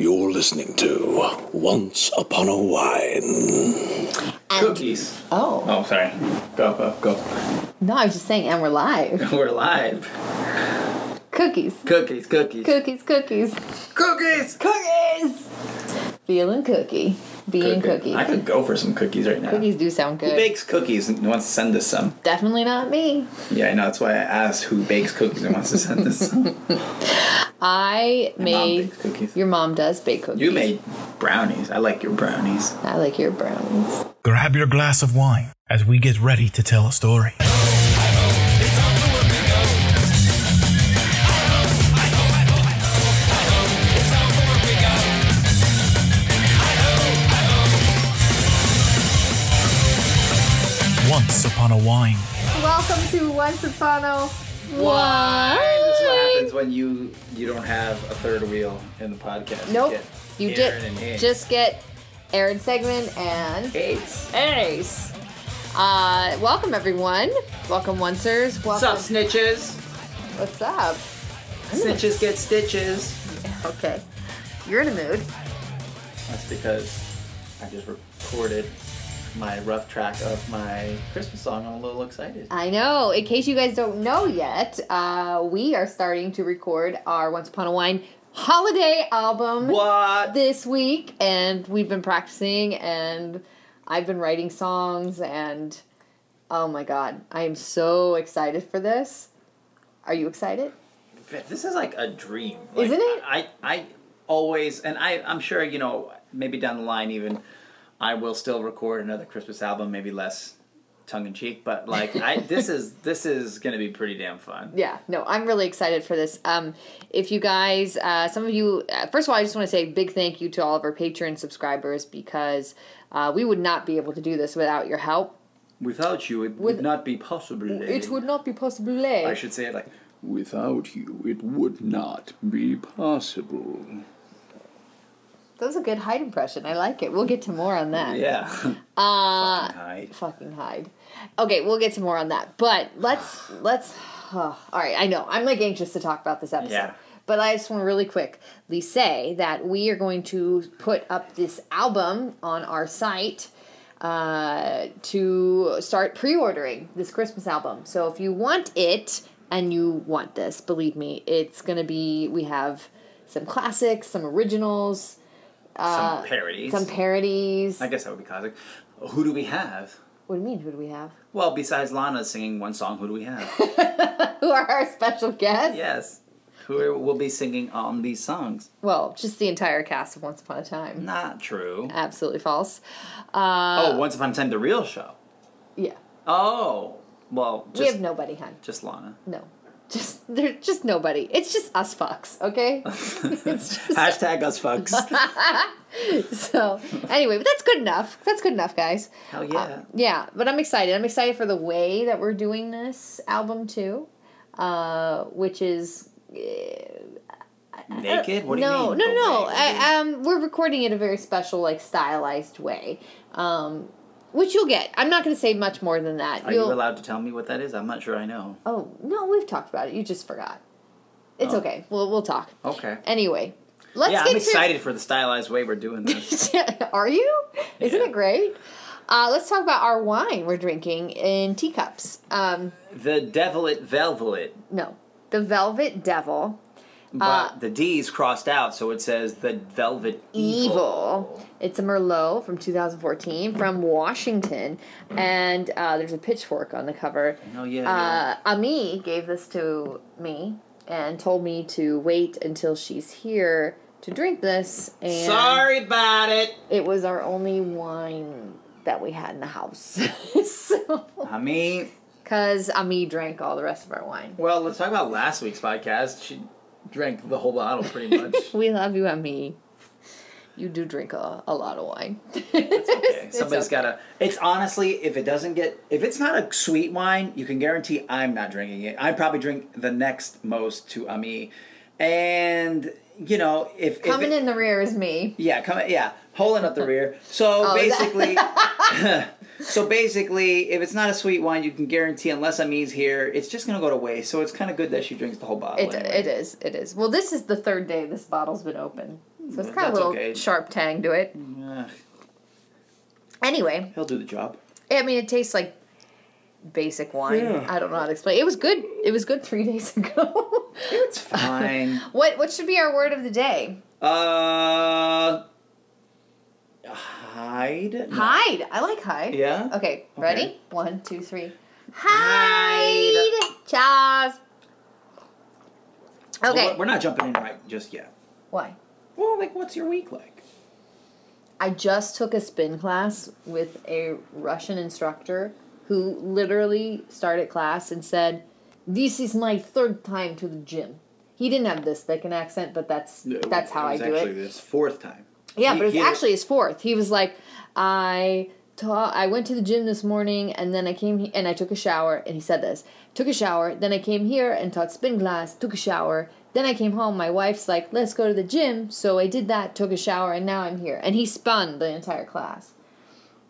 You're listening to Once Upon a Wine. Cookies. Oh. Oh, sorry. Go, go, go. No, I was just saying, and we're live. We're live. Cookies. Cookies, cookies. Cookies, cookies. Cookies! Cookies! Feeling cookie. Being cookie. I could go for some cookies right now. Cookies do sound good. Who good. bakes cookies and wants to send us some? Definitely not me. Yeah, I know. That's why I asked who bakes cookies and wants to send us some. I mom made. bakes cookies. Your mom does bake cookies. You made brownies. I like your brownies. I like your brownies. Grab your glass of wine as we get ready to tell a story. Once upon a wine. Welcome to Once Upon a This is what happens when you you don't have a third wheel in the podcast. Nope. get You Aaron did just get Aaron Segman and Ace. Ace. Uh, welcome everyone. Welcome oncers. What's up, snitches? What's up? Snitches get stitches. Okay. You're in a mood. That's because I just recorded my rough track of my Christmas song. I'm a little excited. I know. In case you guys don't know yet, uh, we are starting to record our Once Upon a Wine holiday album What? this week, and we've been practicing, and I've been writing songs, and oh my god, I am so excited for this. Are you excited? This is like a dream, Like, Isn't it? I, I always, and I, I'm sure you know, maybe down the line, even I will still record another Christmas album, maybe less tongue in cheek, but like, I, this is this is gonna be pretty damn fun. Yeah, no, I'm really excited for this. Um, if you guys, uh, some of you, uh, first of all, I just want to say a big thank you to all of our Patreon subscribers because uh, we would not be able to do this without your help. Without you, it With- would not be possible. It would not be possible. I should say it like, Without you, it would not be possible. That was a good Hyde impression. I like it. We'll get to more on that. yeah. Uh, Fucking Hyde. fucking Hyde. Okay, we'll get to more on that. But let's let's. oh, all right, I know I'm like anxious to talk about this episode. Yeah. But I just want to really quickly say that we are going to put up this album on our site uh, to start pre-ordering this Christmas album. So if you want it and you want this, believe me, it's gonna be. We have some classics, some originals, some parodies. Uh, some parodies. I guess that would be classic. Who do we have? What do you mean? Who do we have? Well, besides Lana singing one song, who do we have? Who are our special guests? yes. Who will be singing on these songs? Well, just the entire cast of Once Upon a Time. Not true. Absolutely false. Uh, oh, Once Upon a Time, the real show. yeah. Oh, well, just, we have nobody, hun. just Lana. No. Just there's just nobody. It's just us fucks, okay? it's just Hashtag us fucks. so anyway, but that's good enough. That's good enough, guys. Hell yeah. Uh, yeah, but I'm excited. I'm excited for the way that we're doing this album too, uh, which is Naked? What do no, you mean? no, The no. I, um, we're recording it a very special, like stylized way, um, which you'll get. I'm not going to say much more than that. Are You'll, you allowed to tell me what that is? I'm not sure I know. Oh no, we've talked about it. You just forgot. It's Oh. okay. We'll we'll talk. Okay. Anyway, let's yeah, I'm excited for the stylized way we're doing this. Are you? Isn't Yeah. it great? Uh, let's talk about our wine we're drinking in teacups. Um, the Devilit Velvet, no, the Velvet Devil. But Uh, the D's crossed out, so it says the Velvet Evil. Evil. It's a Merlot from 2014 from Washington, and uh, there's a pitchfork on the cover. Oh, yeah, Uh, Ami gave this to me and told me to wait until she's here to drink this. And Sorry about it. it was our only wine that we had in the house. so, I mean, because Ami drank all the rest of our wine. well, let's talk about last week's podcast. She drank the whole bottle pretty much. We love you, Ami. You do drink a, a lot of wine. Okay, somebody's okay. gotta. It's honestly, if it doesn't get, if it's not a sweet wine, you can guarantee I'm not drinking it. I probably drink the next most to uh, Ami, and you know if if Coming it- in the rear is me. yeah, coming, yeah, holding up the rear. So Oh, basically, so basically, if it's not a sweet wine, you can guarantee unless Ami's here, it's just gonna go to waste. So it's kind of good that she drinks the whole bottle. It, anyway. it is. It is. Well, this is the third day this bottle's been open. So it's got That's a little okay. sharp tang to it. Ugh, Anyway, he'll do the job. I mean, it tastes like basic wine. Yeah. I don't know how to explain. It was good. It was good three days ago. It's fine. what What should be our word of the day? uh, Hyde. No. Hyde. I like Hyde. Yeah? Okay. Okay. Ready? One, two, three. Hyde. Hyde. Cheers. Well, Okay. we're- we're not jumping in right just yet. Why? Well, like, what's your week like? I just took a spin class with a Russian instructor who literally started class and said, "This is my third time to the gym." He didn't have this thick an accent, but that's that's how I was do actually it. this fourth time. Yeah, He- but it's he- actually his fourth. He was like, I ta- I went to the gym this morning and then I came he- and I took a shower and he said this. Took a shower, then I came here and taught spin class, took a shower, then I came home. My wife's like, "Let's go to the gym." So I did that, took a shower, and now I'm here. And he spun the entire class.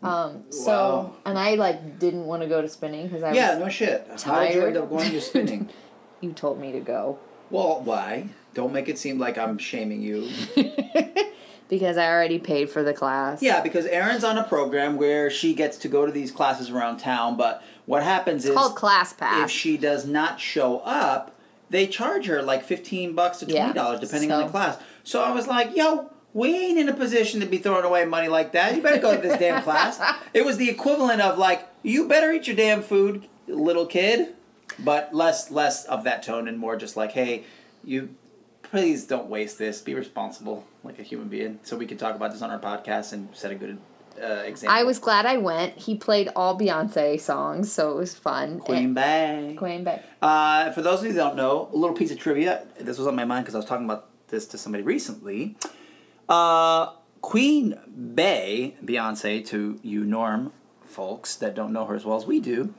Um, so Wow. and I like didn't want to go to spinning because I Yeah, was no shit. How did you tired. end up going to spinning? you told me to go well, why? Don't make it seem like I'm shaming you. because I already paid for the class. Yeah, because Erin's on a program where she gets to go to these classes around town, but what happens is called ClassPass. if she does not show up, they charge her like fifteen bucks to twenty dollars depending on the class. So I was like, yo, we ain't in a position to be throwing away money like that. You better go to this damn class. It was the equivalent of like, you better eat your damn food, little kid. But less less of that tone and more just like, hey, you please don't waste this. Be responsible like a human being. So we can talk about this on our podcast and set a good uh, example. I was glad I went. He played all Beyonce songs, so it was fun. Queen Bey. Queen Bey. Uh, for those of you that don't know, a little piece of trivia. This was on my mind because I was talking about this to somebody recently. Uh, Queen Bey, Beyonce, to you Norm folks that don't know her as well as we do,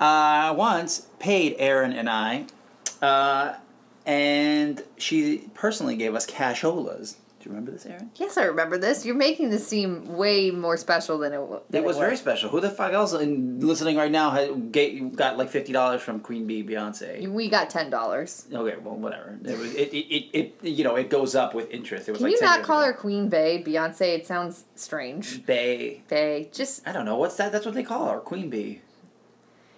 uh, once paid Aaron and I, uh, and she personally gave us casholas. Do you remember this, Aaron? Yes, I remember this. You're making this seem way more special than it, than It was very special. Who the fuck else in, listening right now had, got like fifty dollars from Queen Bee Beyonce? We got ten dollars. Okay, well, whatever. It was it, it, it, it you know it goes up with interest. It was Can like you not call ago. her Queen Bey? Beyonce. It sounds strange. Bay? Bey. Just I don't know what's that. That's what they call her, Queen Bee.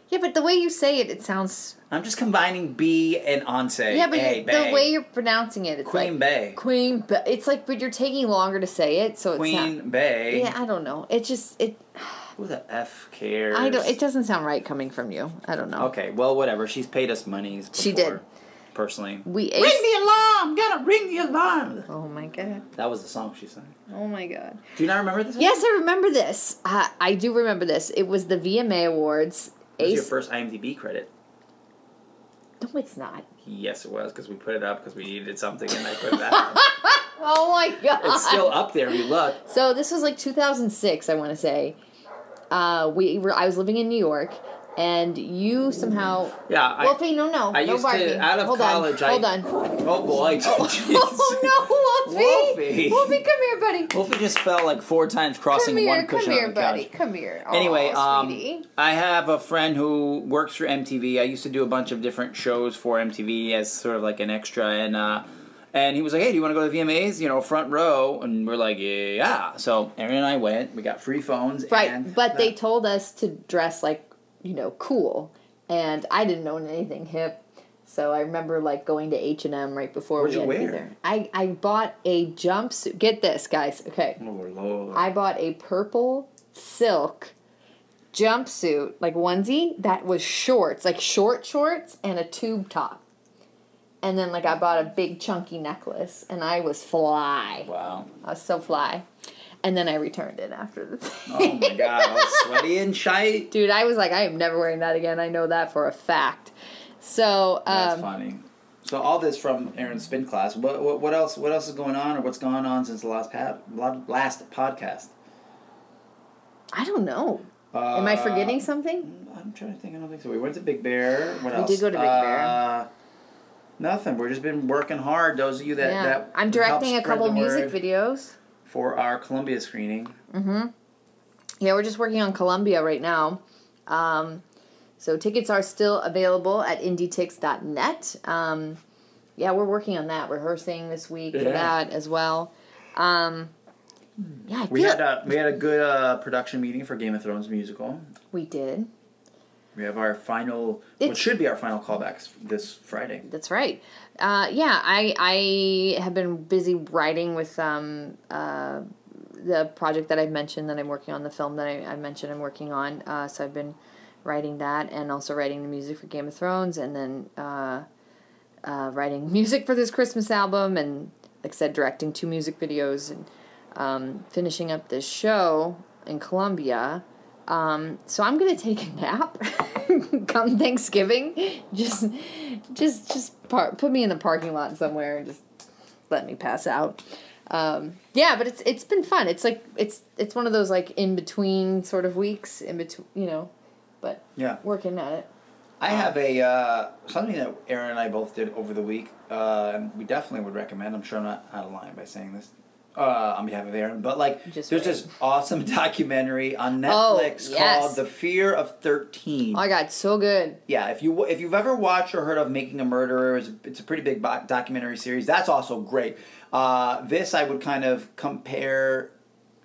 Yeah, but the way you say it, it sounds I'm just combining B and Onse. yeah. But Bay. the way you're pronouncing it, it's Queen like Bay. Queen. It's like, but you're taking longer to say it, so it's Queen. Bay. Yeah, I don't know. It just it. Who the f cares? I don't. It doesn't sound right coming from you. I don't know. Okay, well, whatever. She's paid us monies. Before, She did. Personally. We Ring the alarm! Gotta ring the alarm! Oh my god. That was the song she sang. Oh my god. Do you not remember this? Yes, I remember this. Uh, I do remember this. It was the VMA Awards. It was your first IMDb credit. No, it's not. Yes, it was because we put it up because we needed something and I put it up. Oh my god. it's still up there. We look. So this was like 2006, I want to say. Uh, we were. I was living in New York, and you somehow. Yeah, I, Wolfie, no, no, I no used to- out of hold college, I- On, hold on. Oh boy! Oh no, Wolfie! Wolfie. Wolfie, come here, buddy. Wolfie just fell like four times crossing Come here, one come cushion here, on the buddy. couch. Come here. Anyway, Aw, um, sweetie. I have a friend who works for MTV. I used to do a bunch of different shows for MTV as sort of like an extra, and uh, and he was like, "Hey, do you want to go to the VMAs? You know, front row." And we're like, "Yeah." So Aaron and I went. We got free phones. Right, and but they told us to dress like, you know, cool, and I didn't own anything hip, so I remember like going to H and M right before What'd we you had to be wear? there. I I bought a jumpsuit. Get this, guys. Okay, Oh lord! I bought a purple silk jumpsuit, like onesie that was shorts, like short shorts, and a tube top. And then like I bought a big chunky necklace, and I was fly. wow. I was so fly. And then I returned it after the thing. Oh my god! I was sweaty and shy. Dude, I was like, I am never wearing that again. I know that for a fact. So, That's um, funny. So all this from Aaron's spin class. What, what what else? What else is going on, or what's gone on since the last last podcast? I don't know. Uh, Am I forgetting something? I'm trying to think. I don't think so. We went to Big Bear. What We else? did go to Big Bear. Uh, nothing. We've just been working hard. Those of you that yeah. that I'm directing a couple music videos. For our Columbia screening. Yeah, we're just working on Columbia right now. Um, so tickets are still available at indietix.net. Um, yeah, we're working on that, rehearsing this week for that as well. Um, yeah, I We had a we had a good uh, production meeting for Game of Thrones musical. we did. We have our final, It's- what should be our final callbacks this Friday. That's right. Uh, yeah, I I have been busy writing with um, uh, the project that I've mentioned that I'm working on, the film that I, I mentioned I'm working on. Uh, so I've been writing that and also writing the music for Game of Thrones and then uh, uh, writing music for this Christmas album and, like I said, directing two music videos and um, finishing up this show in Columbia. Um, so I'm gonna take a nap come Thanksgiving. Just, just, just par- put me in the parking lot somewhere and just let me pass out. Um, yeah, but it's it's been fun. It's like it's it's one of those like in between sort of weeks, in between, you know, but Yeah. working at it. I have a uh, something that Aaron and I both did over the week, uh, and we definitely would recommend. I'm sure I'm not out of line by saying this uh, on behalf of Aaron, but like, Just there's wait. this awesome documentary on Oh, Netflix yes. called "The Fear of 13. Oh my god, so good. Yeah, if you if you've ever watched or heard of Making a Murderer, it's, it's a pretty big bo- documentary series. That's also great. Uh, this I would kind of compare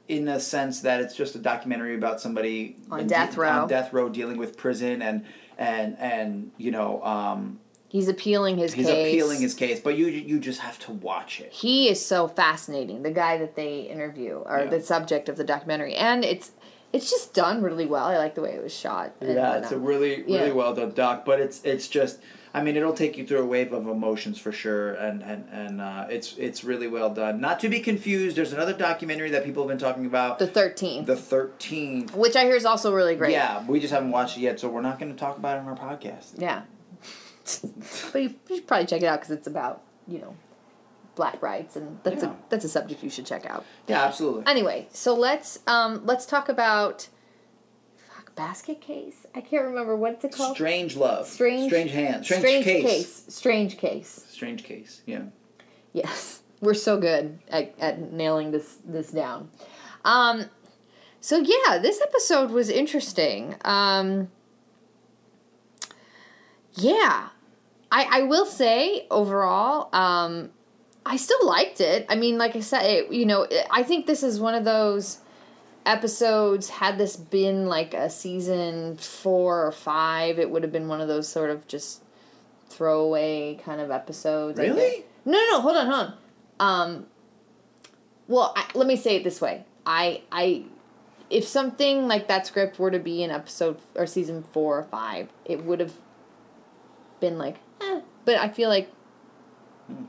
in a sense that it's just a documentary about somebody On in death row. on death row dealing with prison and and and you know um, He's appealing his case. he's case. appealing his case, but you you just have to watch it. he is so fascinating. The guy that they interview, or Yeah. the subject of the documentary, and it's it's just done really well. I like the way it was shot. and Yeah, it's a really really Yeah. well done doc, but it's it's just I mean it'll take you through a wave of emotions for sure, and and and uh, it's it's really well done. Not to be confused, there's another documentary that people have been talking about, the thirteenth, the Thirteenth. which I hear is also really great. Yeah, we just haven't watched it yet, so we're not going to talk about it on our podcast. Yeah. But you, you should probably check it out because it's about you know black rights, and that's Yeah. a that's a subject you should check out. Yeah, absolutely. Anyway, so let's um let's talk about fuck basket case. I can't remember what's it called. Strange love, Strange- strange hand, strange, case. Strange case. strange case. Yeah. Yes, we're so good at, at nailing this this down. Um, so yeah, this episode was interesting. Um, yeah, I I will say overall, um, I still liked it. I mean, like I said, it, you know, I think this is one of those episodes. Had this been like a season four or five, it would have been one of those sort of just throwaway kind of episodes. Really? No, no, no. Hold on, hold on. Um, well, I, let me say it this way. I, I, if something like that script were to be in episode or season four or five, it would have been like, eh. But I feel like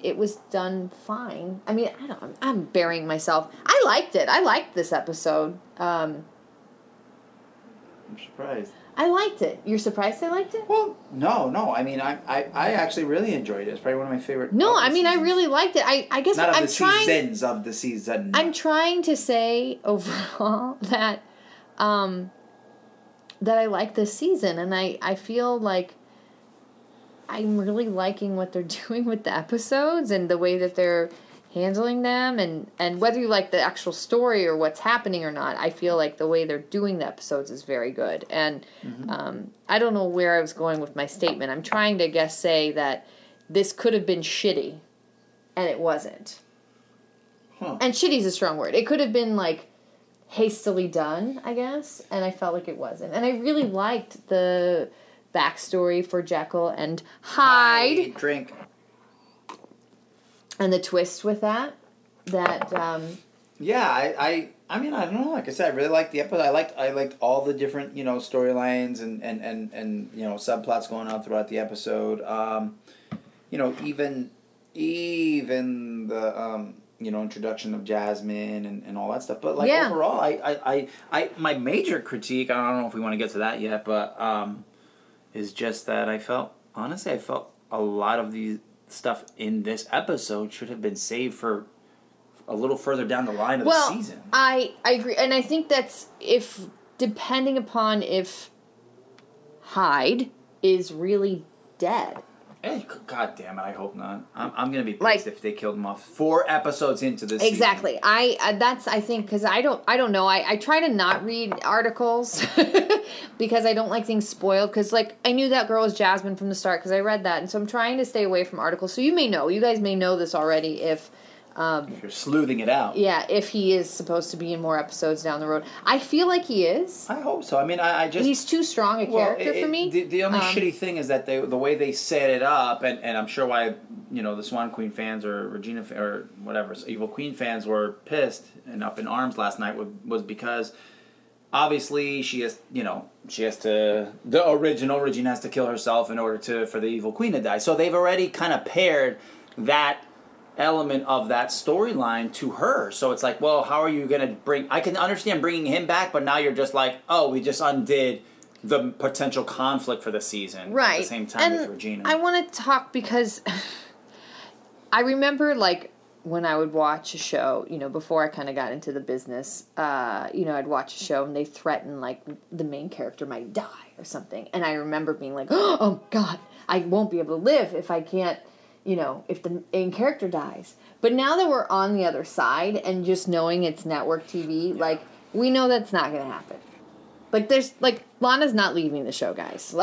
it was done fine. I mean, I don't. I'm burying myself. I liked it. I liked this episode. Um, I'm surprised. I liked it. You're surprised I liked it? Well, no, no. I mean, I, I, I actually really enjoyed it. It's probably one of my favorite. No, I mean I really liked it. I I guess Not of I'm the trying. seasons of the season. I'm trying to say overall that um that I like this season and I I feel like I'm really liking what they're doing with the episodes and the way that they're handling them and and whether you like the actual story or what's happening or not I feel like the way they're doing the episodes is very good and um, I don't know where I was going with my statement I'm trying to guess say that this could have been shitty and it wasn't Huh. and shitty's a strong word. It could have been like hastily done, I guess, and I felt like it wasn't. And I really liked the backstory for Jekyll and Hyde drink. and the twist with that. That um, Yeah, I, I, I mean, I don't know. Like I said, I really liked the episode. I liked, I liked all the different, you know, storylines and, and, and, and you know subplots going on throughout the episode. Um, you know, even, even the, um, you know, introduction of Jasmine and, and all that stuff. But like Yeah. overall, I, I, I, I, my major critique. I don't know if we want to get to that yet, but um, is just that I felt honestly, I felt a lot of the stuff in this episode should have been saved for a little further down the line of well, the season. I I agree, and I think that's if depending upon if Hyde is really dead. Eh, God damn it! I hope not. I'm, I'm gonna be pissed Like- if they killed him off four episodes into this. season. Exactly. I uh, that's I think because I don't I don't know I I try to not read articles because I don't like things spoiled because like I knew that girl was Jasmine from the start because I read that and so I'm trying to stay away from articles. So you may know you guys may know this already if if you're sleuthing it out. Yeah, if he is supposed to be in more episodes down the road, I feel like he is. I hope so. I mean, I, I just He's too strong a Well, character it- for me. The, the only Um, shitty thing is that they, the way they set it up, and, and I'm sure why you know the Swan Queen fans or Regina or whatever Evil Queen fans were pissed and up in arms last night was, was because obviously she has you know she has to the original Regina has to kill herself in order to for the Evil Queen to die. So they've already kind of paired that element of that storyline to her. So it's like, well, how are you going to bring? I can understand bringing him back, but now you're just like, oh, we just undid the potential conflict for the season right at the same time and with Regina. I want to talk because I remember like when I would watch a show, you know, before I kind of got into the business, uh, you know, I'd watch a show and they threaten like the main character might die or something, and I remember being like, oh God, I won't be able to live if I can't, you know, if the main character dies. But now that we're on the other side and just knowing it's network TV, like we know that's not going to happen. Like there's like Lana's not leaving the show, guys.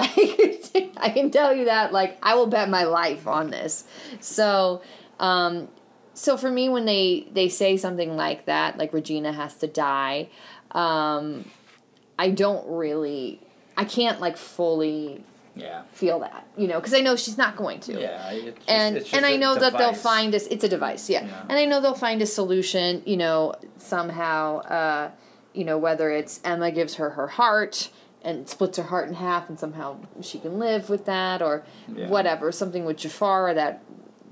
Like I can tell you that. Like I will bet my life on this. So, um, so for me, when they they say something like that, like Regina has to die, um, I don't really, I can't like fully yeah, feel that, you know, because I know she's not going to yeah. It's just, and it's and I know that they'll find us. It's a device, yeah. Yeah. And I know they'll find a solution. You know, somehow. Uh, you know, whether it's Emma gives her her heart and splits her heart in half, and somehow she can live with that, or Yeah. whatever. Something with Jafar, or that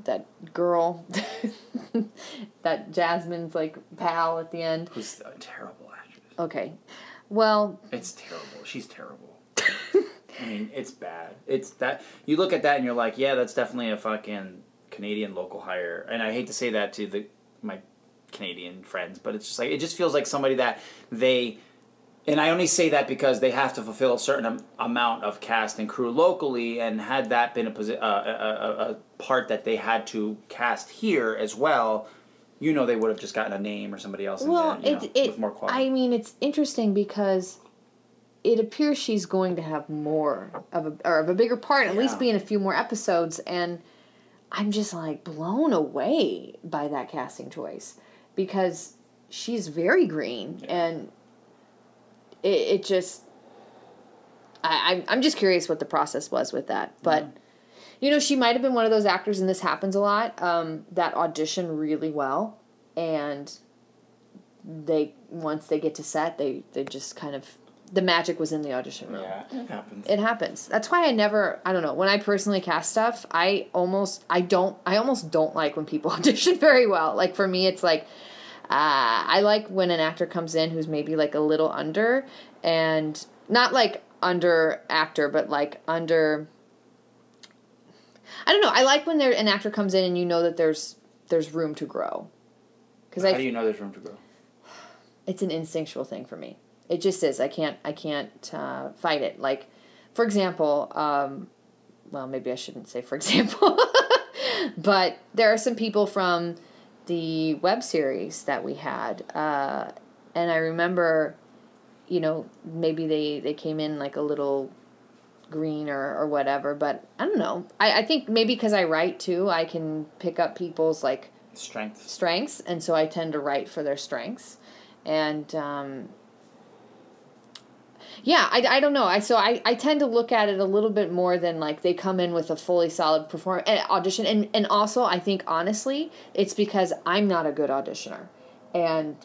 that girl, that Jasmine's like pal at the end. Who's a terrible actress? Okay, well, It's terrible. She's terrible. I mean, it's bad. It's that you look at that and you're like, yeah, that's definitely a fucking Canadian local hire. And I hate to say that to the my Canadian friends, but it's just like it just feels like somebody that they and I only say that because they have to fulfill a certain am- amount of cast and crew locally, and had that been a, posi- uh, a, a, a part that they had to cast here as well, you know, they would have just gotten a name or somebody else in well, there, you it know, it. more quality. I mean, it's interesting because it appears she's going to have more of a or of a bigger part, at least be in a few more episodes, and I'm just like blown away by that casting choice because she's very green and it, it just I, I'm I'm just curious what the process was with that, but. You know, she might have been one of those actors, and this happens a lot, um, that audition really well, and they once they get to set, they they just kind of the magic was in the audition room. yeah, it happens. It happens. That's why I never. I don't know. When I personally cast stuff, I almost. I don't. I almost don't like when people audition very well. Like for me, it's like. Uh, I like when an actor comes in who's maybe like a little under, and not like under actor, but like under. I don't know. I like when there an actor comes in and you know that there's there's room to grow. Because How I do you know there's room to grow? it's an instinctual thing for me. It just is. I can't. I can't uh, fight it. Like, for example, um, well, maybe I shouldn't say for example, but there are some people from the web series that we had, uh, and I remember, you know, maybe they they came in like a little green or, or whatever but i don't know I, I think maybe because i write too i can pick up people's like Strength. strengths, and so I tend to write for their strengths. And um, yeah, I, I don't know. I so I, I tend to look at it a little bit more than like they come in with a fully solid perform eh, audition, and and also I think honestly it's because I'm not a good auditioner, and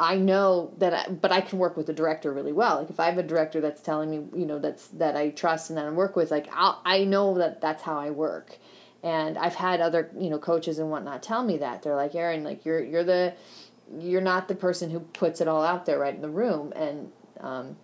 I know that, I, but I can work with the director really well. Like if I have a director that's telling me, you know, that's that I trust and that I work with, like I'll, I know that that's how I work. And I've had other, you know, coaches and whatnot tell me that they're like, Aaron, like you're you're the, you're not the person who puts it all out there right in the room, and um,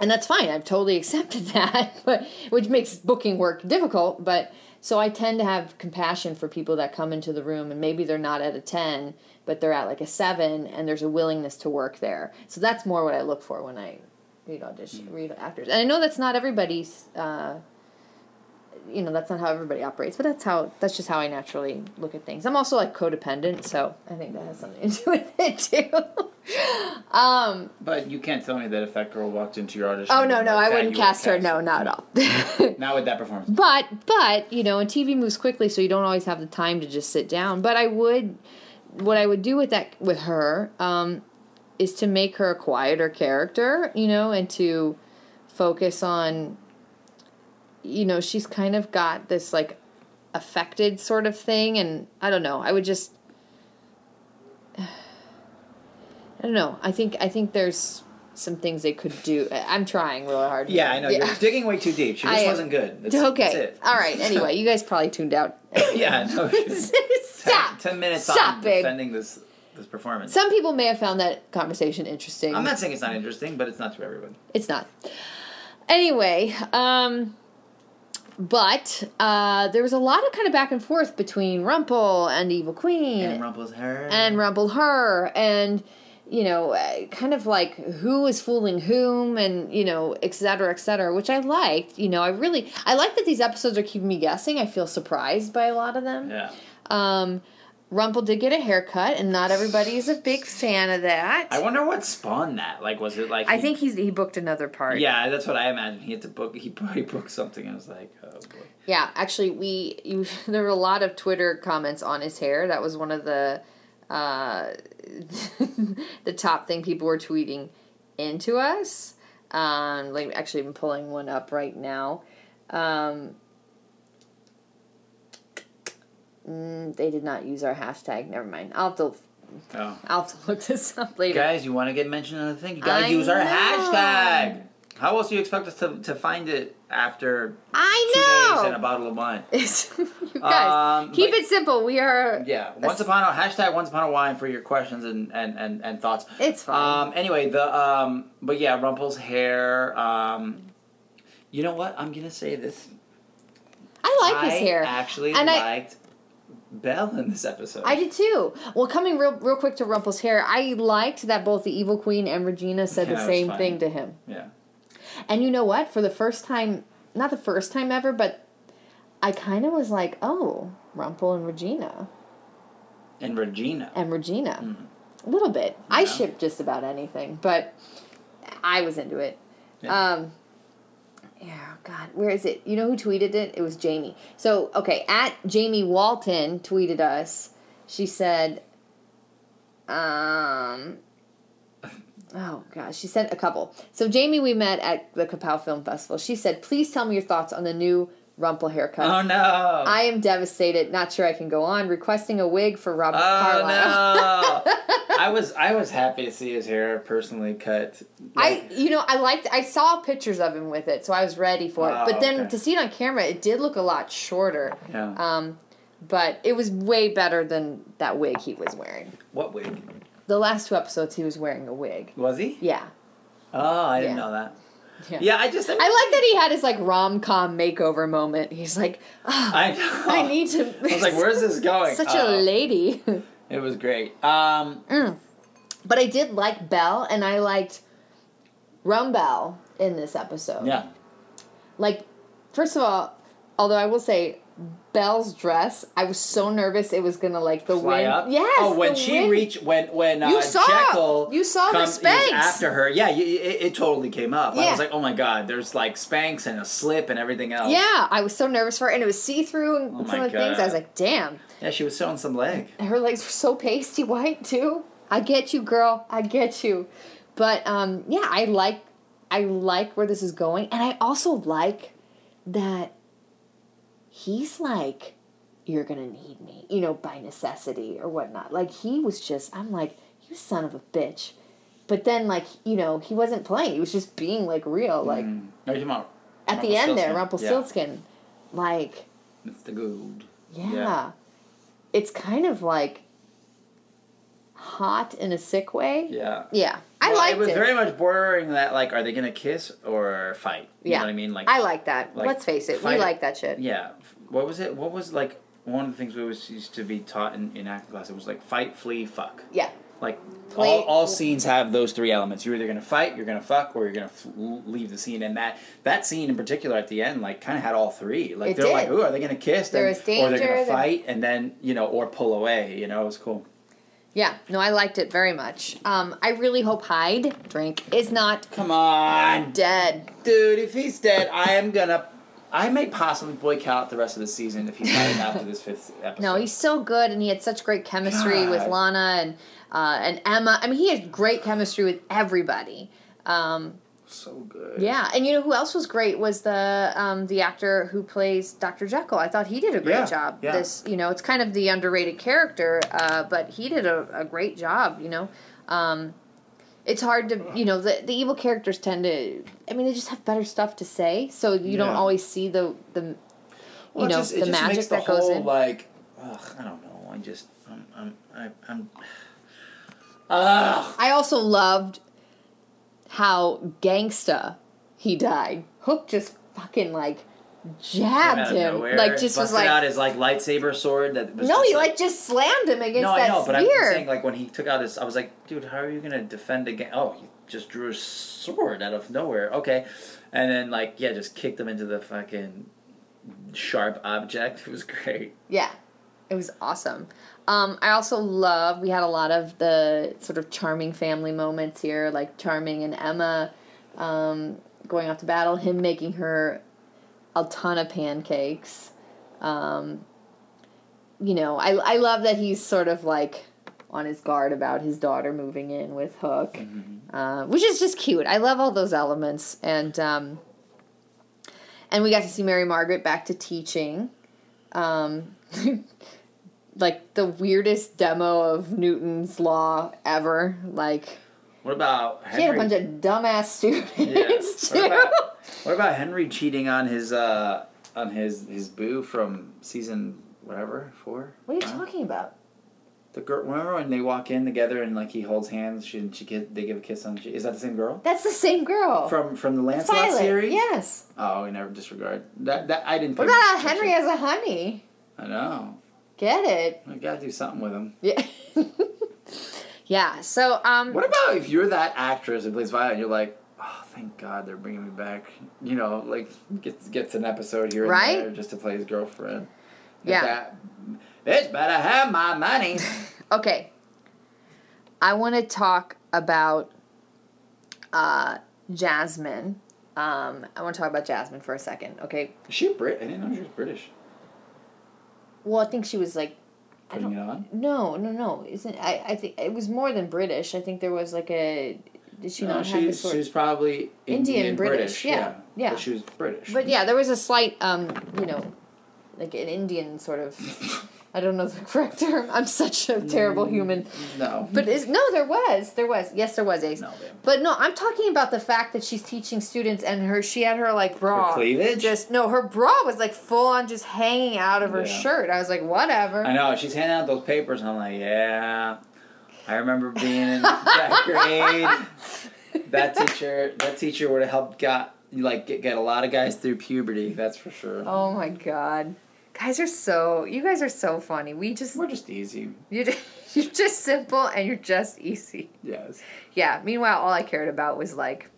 and that's fine. I've totally accepted that, but which makes booking work difficult. But so I tend to have compassion for people that come into the room and maybe they're not at a ten, but they're at like a seven, and there's a willingness to work there. So that's more what I look for when I read audition, read actors. And I know that's not everybody's. Uh, you know that's not how everybody operates, but that's how that's just how I naturally look at things. I'm also like codependent, so I think that has something to do with it too. um, But you can't tell me that if that girl walked into your audition. Oh no, no, like I that, wouldn't cast her. cast No, not at all. Not with that performance. but but you know, and TV moves quickly, so you don't always have the time to just sit down. But I would what I would do with that with her um, is to make her a quieter character, you know, and to focus on, you know, she's kind of got this like affected sort of thing, and I don't know. I would just, I don't know. I think I think there's some things they could do. I'm trying really hard. Yeah, I know. You're digging way too deep. She just am. wasn't good. That's, okay. That's it. All right. Anyway, you guys probably tuned out. yeah, no. Stop. Ten minutes Stop, on babe. defending this this performance. Some people may have found that conversation interesting. I'm not saying it's not interesting, but it's not to everyone. It's not. Anyway, um, but uh, there was a lot of kind of back and forth between Rumple and Evil Queen And Rumple's hair. and Rumple her, and you know, uh, kind of like who is fooling whom, and you know, et cetera, et cetera, which I liked. You know, I really I like that these episodes are keeping me guessing. I feel surprised by a lot of them. Yeah. Um, Rumple did get a haircut, and not everybody is a big fan of that. I wonder what spawned that. Like, was it like? I he- think he's he booked another part. Yeah, that's what I imagine. He had to book. He probably booked something. I was like, oh boy. Yeah, actually, we you, there were a lot of Twitter comments on his hair. That was one of the uh, the top thing people were tweeting into us. Um, like actually, I'm pulling one up right now. Um, mm, they did not use our hashtag. Never mind. I'll have to Oh. I'll have to look this up later. Guys, you want to get mentioned on the thing? You gotta I use our know. hashtag. How else do you expect us to, to find it after I two know. days and a bottle of wine? you guys, Um, keep but- it simple. We are. Yeah, once upon a hashtag once upon a wine for your questions and and and, and thoughts. It's fine. Um, anyway, the um, but yeah, Rumple's hair. Um, you know what? I'm gonna say this. I like his hair. Actually, And I- liked Belle in this episode. I did too. Well, coming real real quick to Rumple's hair, I liked that both the Evil Queen and Regina said Yeah, the same thing to him. Yeah. And you know what? For the first time, not the first time ever, but I kind of was like, oh, Rumple and Regina. And Regina. And Regina. A little bit. I Yeah. ship just about anything, but I was into it. Yeah. Um, yeah, God, where is it? You know who tweeted it? It was Jamie. So, okay, at Jamie Walton tweeted us. She said, um, oh gosh, she sent a couple. So Jamie, we met at the Kapow Film Festival. She said, "Please tell me your thoughts on the new Rumple haircut." oh no. I am devastated. Not sure I can go on. Requesting a wig for Robert Oh Carlyle. no! I was I was happy to see his hair personally cut. I, you know, I liked. I saw pictures of him with it, so I was ready for it. Oh, But then okay. to see it on camera, it did look a lot shorter. yeah. Um, but it was way better than that wig he was wearing. what wig The last two episodes, he was wearing a wig. was he? Yeah, Oh, I didn't Yeah. know that. Yeah. Yeah, I just I like that he had his like rom com makeover moment. He's like, oh, I. I need to. I was like, "Where's this going?" Such Oh, a lady. It was great. Um, but I did like Belle, and I liked Rumbelle in this episode. yeah. like first of all although i will say belle's dress i was so nervous it was gonna like the Fly wind up. yes Oh, when she wind. reached when when uh, You saw- Jekyll you saw her comes- Spanx. after her. Yeah, it, it totally came up. I was like, oh my god, there's like Spanx and a slip and everything else. yeah i was so nervous for her and it was see-through and Oh some of the things i was like damn Yeah, she was showing some leg. her legs were so pasty white too i get you girl i get you but um yeah i like i like where this is going and i also like that he's like you're gonna need me you know by necessity or whatnot like he was just i'm like you son of a bitch but then like you know he wasn't playing he was just being like real like Mm. No, you're at the end there Rumpelstiltskin. rumpelstiltskin like Yeah. It's the good. yeah. Yeah. It's kind of like hot in a sick way. Yeah. Yeah. I Well, liked it was it. very much bordering that like, are they gonna kiss or fight? You yeah. know what I mean? Like, I like that. like, Let's face it, we like that shit. yeah. What was it? What was like one of the things we always used to be taught in, in acting class? It was like fight, flee, fuck. Yeah. Like Play- all, all scenes have those three elements. You're either gonna fight, you're gonna fuck, or you're gonna f- leave the scene. And that that scene in particular at the end, like, kind of had all three. Like It they're like, did. ooh, are they gonna kiss? There was or they're gonna there- fight, and then you know, or pull away. You know, it was cool. Yeah. No, I liked it very much. Um, I really hope Hyde drink is not Come on, dead. dude. If he's dead, I am gonna. I may possibly boycott the rest of the season if he's not in after this fifth episode. No, he's so good, and he had such great chemistry with Lana and uh, and Emma. I mean, he had great chemistry with everybody. Um, so good. yeah, and you know who else was great was the um, the actor who plays Dr. Jekyll. I thought he did a great Yeah, job. yeah. This, you know, it's kind of the underrated character, uh, but he did a, a great job. You know. Um, it's hard to, you know, the, the evil characters tend to. I mean, they just have better stuff to say, so you don't always see the the, you Well, know, just- the magic makes the that goes whole, in. Like, ugh, I don't know. I just, I'm, I'm, I, I'm. Ugh. I also loved how gangsta he died. Hook just fucking like jabbed him, nowhere, like just was like. out his like lightsaber sword. That was no, just, he like just slammed him against No, I that know, but I'm saying like when he took out his, I was like, dude, how are you gonna defend against? Oh, he just drew a sword out of nowhere. Okay, and then like yeah, just kicked him into the fucking sharp object. It was great. Yeah, it was awesome. Um, I also love we had a lot of the sort of charming family moments here, like Charming and Emma um, going off to battle, him making her a ton of pancakes. Um, you know, I I love that he's sort of like on his guard about his daughter moving in with Hook, uh, which is just cute. I love all those elements, and um, and we got to see Mary Margaret back to teaching. Um, like the weirdest demo of Newton's law ever. Like What about she had a Henry? bunch of dumbass students Yeah. too. What about, what about Henry cheating on his uh on his his boo from season whatever four? What are you talking about? The girl. Remember when they walk in together and like he holds hands? She she get they give a kiss on. She, Is that the same girl? That's the same girl. From from the Lancelot Violet. series? Yes. Oh, we never disregard that. That I didn't. What about Henry as a honey? I know. Get it? I gotta do something with him. Yeah. yeah. So um. What about if you're that actress who plays Violet and you're like, oh, thank God they're bringing me back. You know, like gets gets an episode here and Right? there just to play his girlfriend. Yeah. that, Bitch, better have my money. Okay. I want to talk about uh, Jasmine. Um, I want to talk about Jasmine for a second. Okay. Is she Brit? I didn't know she was British. Well, I think she was like Putting it on. No, no, no. Isn't I? I think it was more than British. I think there was like a. Did she No, not have this she's, sort? she's probably Indian Indian, British, British. yeah, yeah. But she was British. But yeah, there was a slight, um, you know, like an Indian sort of. I don't know the correct term. I'm such a terrible mm, human. no. But is no, there was, there was. Yes, there was Ace. No, babe. But no, I'm talking about the fact that she's teaching students, and her she had her like bra. Her cleavage? Just no, her bra was like full on, just hanging out of her Yeah. shirt. I was like, whatever. I know she's handing out those papers, and I'm like, yeah. I remember being in that grade. That teacher, that teacher would have helped got like get, get a lot of guys through puberty. That's for sure. Oh my god. Guys are so you guys are so funny. We just We're just easy. you're just, you're just simple and you're just easy. Yes. Yeah. Meanwhile, all I cared about was like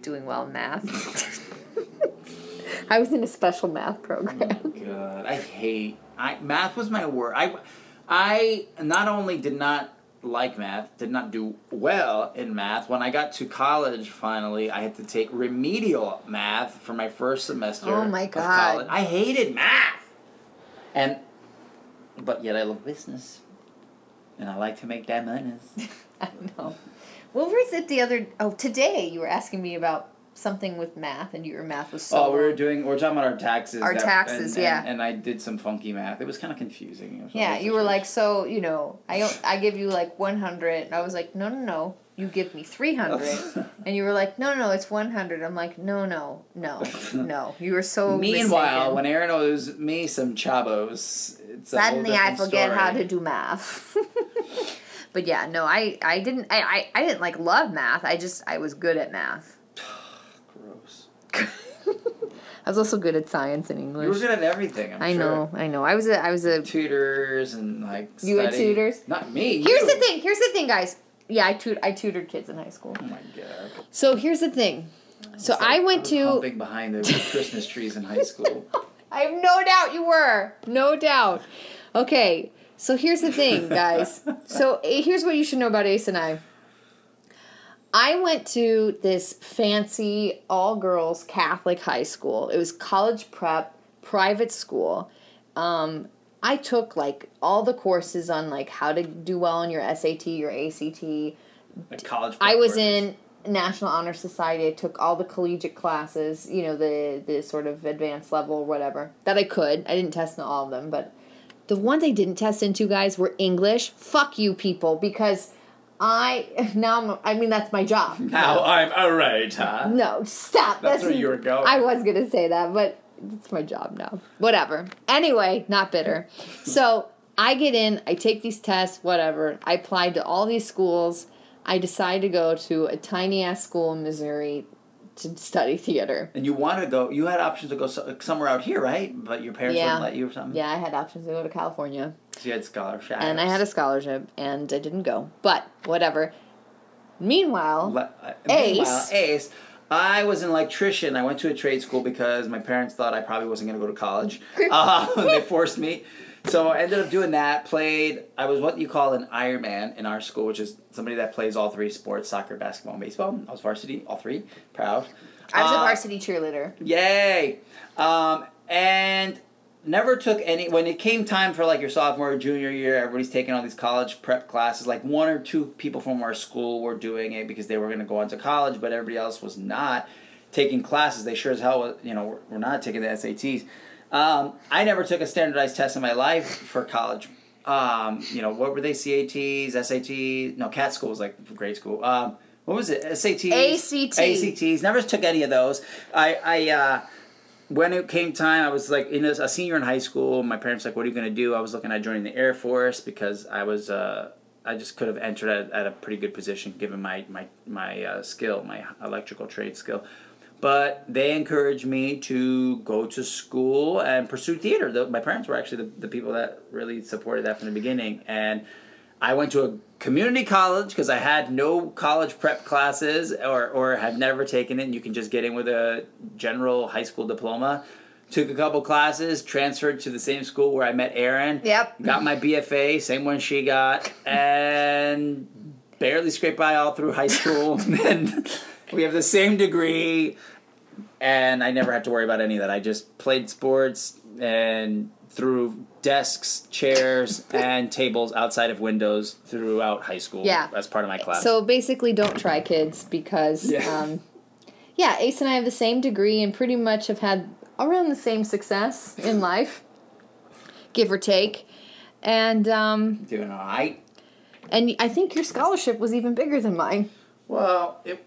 doing well in math. I was in a special math program. Oh God, I hate. I math was my word. I, I not only did not like math, did not do well in math. When I got to college, finally, I had to take remedial math for my first semester. Oh my God. college. I hated math, and but yet I love business, and I like to make that money. I don't know. What was it the other? Oh, today you were asking me about something with math, and your math was so. Oh, we were doing. We're talking about our taxes. Our that- taxes, and- yeah. And, and I did some funky math. It was kind of confusing. It was one Yeah, of those you were like, so you know, I I give you like one hundred, and I was like, no, no, no, you give me three hundred, and you were like, no, no, it's one hundred. I'm like, no, no, no, no. You were so. Meanwhile, mistaken. when Aaron owes me some chabos, it's suddenly I forget story. how to do math. but yeah, no, I I didn't I, I I didn't like love math. I just I was good at math. I was also good at science and English. You were good at everything. I'm I sure. know, I know. I was a I was a Tutors and like. You had tutors? Not me. Here's you. the thing. Here's the thing, guys. Yeah, I tut- I tutored kids in high school. Oh my god. So here's the thing. So It's I like went was to. behind the Christmas trees in high school. I have no doubt you were. No doubt. Okay. So here's the thing, guys. so eh, here's what you should know about Ace and I. I went to this fancy all girls Catholic high school. It was college prep, private school. Um, I took like all the courses on like how to do well on your SAT, your ACT. Like college. I was courses. in National Honor Society. I took all the collegiate classes, you know, the the sort of advanced level or whatever that I could. I didn't test in all of them, but the ones I didn't test into, guys, were English. Fuck you, people, because I now I'm, I mean that's my job. Now I'm alright, huh? No, stop. That's where you were going. I was gonna say that, but it's my job now. Whatever. Anyway, not bitter. So I get in, I take these tests, whatever. I applied to all these schools. I decide to go to a tiny ass school in Missouri to study theater. And you wanted to go. You had options to go so, somewhere out here, right? But your parents Yeah. wouldn't let you or something. Yeah, I had options to go to California. So you had scholarship. And I had a scholarship and I didn't go. But whatever. Meanwhile, Le- uh, Ace. meanwhile, Ace. I was an electrician. I went to a trade school because my parents thought I probably wasn't going to go to college. Uh, they forced me. So I ended up doing that. Played. I was what you call an Ironman in our school, which is somebody that plays all three sports: soccer, basketball, and baseball. I was varsity, all three. Proud. I was a Uh, varsity cheerleader. Yay! Um, and never took any. When it came time for like your sophomore or junior year, everybody's taking all these college prep classes. Like one or two people from our school were doing it because they were going to go on to college, but everybody else was not taking classes. They sure as hell, you know, were, were not taking the SATs. Um, I never took a standardized test in my life for college. Um, you know, what were they? CATs, SATs? No, CAT school was like grade school. Um, what was it? SATs, ACT. ACTs. Never took any of those. I, I, uh, when it came time, I was like in a, a senior in high school. My parents were like, "What are you going to do?" I was looking at joining the Air Force because I was, uh, I just could have entered at, at a pretty good position given my my my uh, skill, my electrical trade skill. But they encouraged me to go to school and pursue theater. The, my parents were actually the, the people that really supported that from the beginning, and I went to a community college because I had no college prep classes or, or had never taken it. And you can just get in with a general high school diploma. Took a couple classes, transferred to the same school where I met Erin. Yep. Got my BFA, same one she got, and barely scraped by all through high school. and we have the same degree, and I never had to worry about any of that. I just played sports and threw desks, chairs, and tables outside of windows throughout high school. Yeah. as part of my class. So basically, don't try, kids, because Yeah. um, yeah, Ace and I have the same degree and pretty much have had around the same success in life, give or take. And um, doing all right. and I think your scholarship was even bigger than mine. Well, it,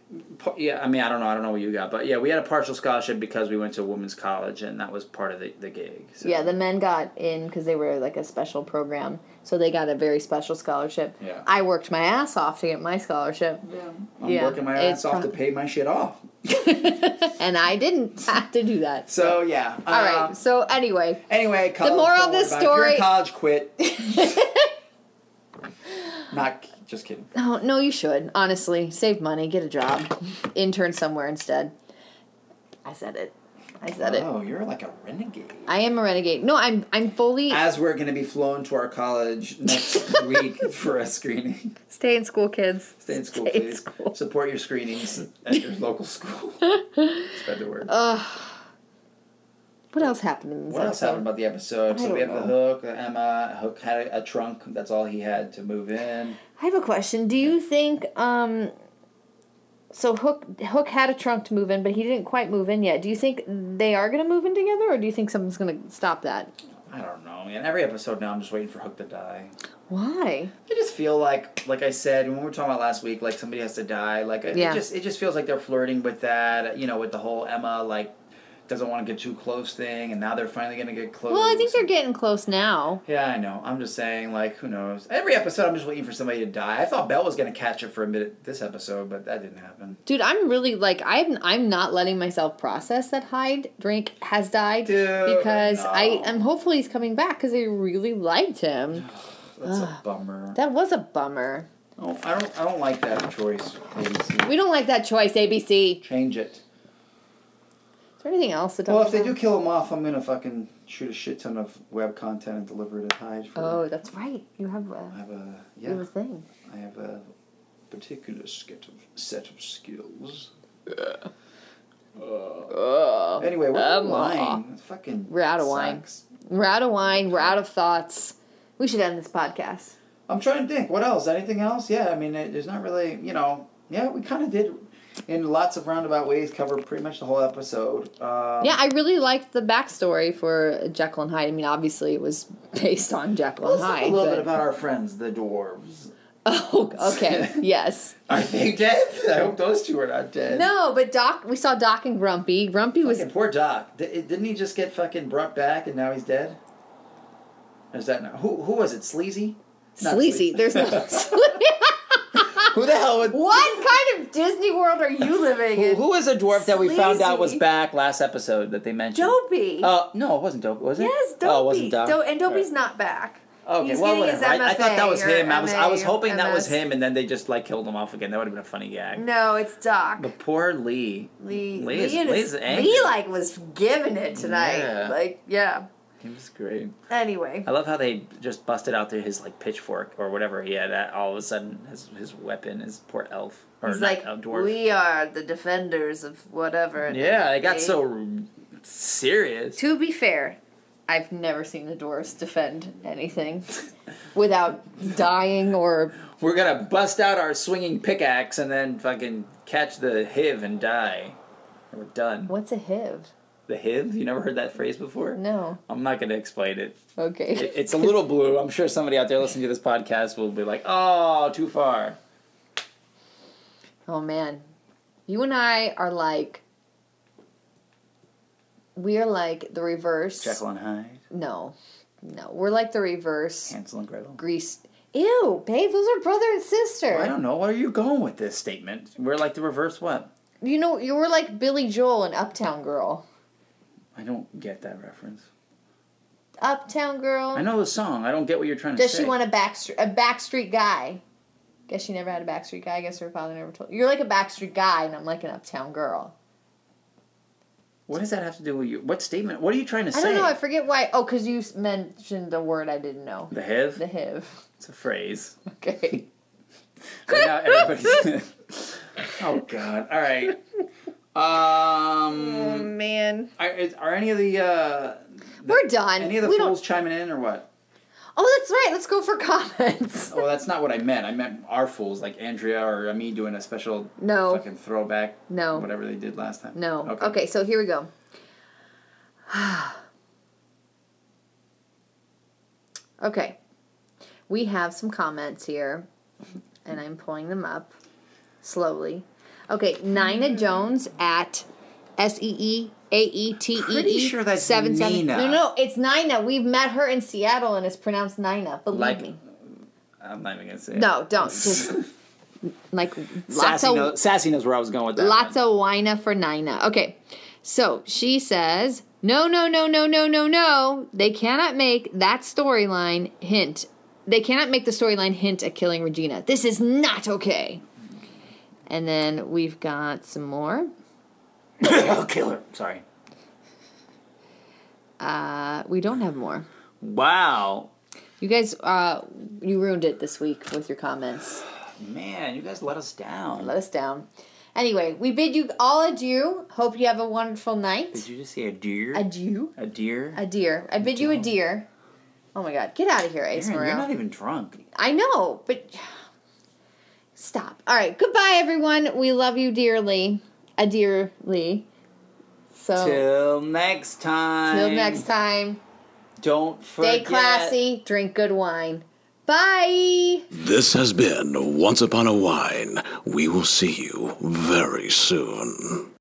yeah, I mean, I don't know, I don't know what you got, but yeah, we had a partial scholarship because we went to a women's college, and that was part of the, the gig. So. Yeah, the men got in because they were like a special program, so they got a very special scholarship. Yeah. I worked my ass off to get my scholarship, Yeah, I'm yeah, working my it's ass off pro- to pay my shit off. and I didn't have to do that. So yeah. All right. um, So anyway, Anyway, college, moral of worry this about. If you're in story- college, quit. Not just kidding. Oh, no, you should. Honestly, save money, get a job, intern somewhere instead. I said it. I said it. Oh, you're like a renegade. I am a renegade. No, I'm I'm fully As we're going to be flown to our college next week for a screening. stay in school, kids. Stay in school, Stay in please. school. Support your screenings at your local school. Spread the word. What else happened in this what else episode? happened about the episode? I So we have don't the hook, the Emma. Hook had a, a trunk. That's all he had to move in. I have a question. Do you think um so Hook Hook had a trunk to move in, but he didn't quite move in yet. Do you think they are going to move in together, or do you think something's going to stop that? I don't know, man. Every episode now, I'm just waiting for Hook to die. Why? I just feel like, like I said when we were talking about last week, like somebody has to die. Like Yeah. it just, it just feels like they're flirting with that. You know, with the whole Emma like doesn't want to get too close thing, and now they're finally gonna get close. Well, I think they're getting close now. Yeah, I know. I'm just saying, like, who knows? Every episode, I'm just waiting for somebody to die. I thought Belle was gonna catch it for a minute this episode, but that didn't happen. Dude, I'm really like I'm I'm not letting myself process that Hyde drink has died Dude, because no. I am hopefully he's coming back because I really liked him. That's a bummer. That was a bummer. Oh, I don't. I don't like that choice. ABC. We don't like that choice, ABC. Change it. There anything else talk Well, if they do kill him off, I'm gonna fucking shoot a shit ton of web content and deliver it at Hyde. For, Oh, that's right. You have a I have a you have a thing. I have a particular set of, set of skills. Uh, anyway, we're out of Um, wine. Fucking We're out of wine. We're out of wine. We're out of thoughts. We should end this podcast. I'm trying to think. What else? Anything else? Yeah, I mean, it, there's not really, you know, yeah, we kind of did in lots of roundabout ways cover pretty much the whole episode. Um, Yeah, I really liked the backstory for Jekyll and Hyde. I mean, obviously it was based on Jekyll and Hyde. a little but- bit about our friends, the dwarves. Oh, okay. yes. Are they dead? I hope those two are not dead. No, but Doc, we saw Doc and Grumpy. Grumpy was Fucking poor Doc. D- Didn't he just get fucking brought back and now he's dead? Or is that not, who? Who was it? Sleazy? Not sleazy. There's no. Who the hell would? what kind of Disney World are you living in? who was a dwarf that we found out was Sleazy. back last episode that they mentioned? Dopey. Uh, no, it wasn't Dope. Was it? yes, Dopey. Oh, it wasn't Doc. Do- and Dopey's not back. Okay, He's well, getting his whatever. I, I thought that was MFA or him. I was, I was MA, hoping that was MS. him, and then they just like killed him off again. That would have been a funny gag. No, it's Doc. But poor Lee. Lee, Lee Lee, is- and Lee's angry. Lee like was giving it tonight. Yeah. Like, yeah. He was great. Anyway, I love how they just busted out there his like pitchfork or whatever he had. At, all of a sudden, his his weapon, his poor elf or he's like, dwarf. "We are the defenders of whatever." yeah, it got so serious. To be fair, I've never seen the dwarves defend anything without dying or. We're gonna bust out our swinging pickaxe and then fucking catch the hiv and die. And we're done. What's a hiv? The hiv? You never heard that phrase before? No. I'm not gonna explain it. Okay. It- It's a little blue. I'm sure somebody out there listening to this podcast will be like, "Oh, too far." Oh man, you and I are like. We are like the reverse. Jekyll and Hyde, No, no, we're like the reverse. Hansel and Gretel. Grease. Ew, babe, those are brother and sister. I don't know. Where are you going with this statement? We're like the reverse what? You know, you were like Billy Joel and Uptown Girl. I don't get that reference. Uptown Girl. I know the song. I don't get what you're trying to say. Does she want a backstreet a backstreet guy? Guess she never had a backstreet guy. I guess her father never told. You're like a backstreet guy, and I'm like an Uptown Girl. What does that have to do with you? What statement? What are you trying to I say? I don't know. I forget why. Oh, because you mentioned a word I didn't know. the hiv. The HIV. It's a phrase. Okay. Now everybody's. oh God! All right. Um. man, Are, is- are any of the uh, we're done. any of the we fools don't. chiming in or what? Oh, that's right. Let's go for comments. well, that's not what I meant. I meant our fools, like Andrea or me doing a special No. fucking throwback. No. Whatever they did last time. No. Okay. Okay. so here we go. okay. We have some comments here, and I'm pulling them up slowly. Okay, Nina mm. Jones at S E E A E T E E. Pretty sure that's seven seven. Nina. No, no, it's Nina. We've met her in Seattle, and it's pronounced Nina. Believe Like- me. I'm not even gonna say. it. No, don't. Just like lots Sassy, of knows, Sassy knows where I was going with that. Lots one. of whina for Nina. Okay, so she says, no, no, no, no, no, no, no. They cannot make that storyline hint. They cannot make the storyline hint at killing Regina. This is not okay. And then we've got some more. I'll kill her. Sorry. Uh, we don't have more. Wow. You guys, uh, you ruined it this week with your comments. Man, you guys let us down. Let us down. Anyway, we bid you all adieu. Hope you have a wonderful night. Did you just say a deer? Adieu. A deer? A deer. I bid you a dear. Oh my god, get out of here, Ace Aaron, you're not even drunk. I know, but stop. All right, goodbye, everyone. We love you dearly, a dearly. So Till next time. till next time, Don't forget. stay classy, drink good wine. Bye. This has been Once Upon a Wine. We will see you very soon.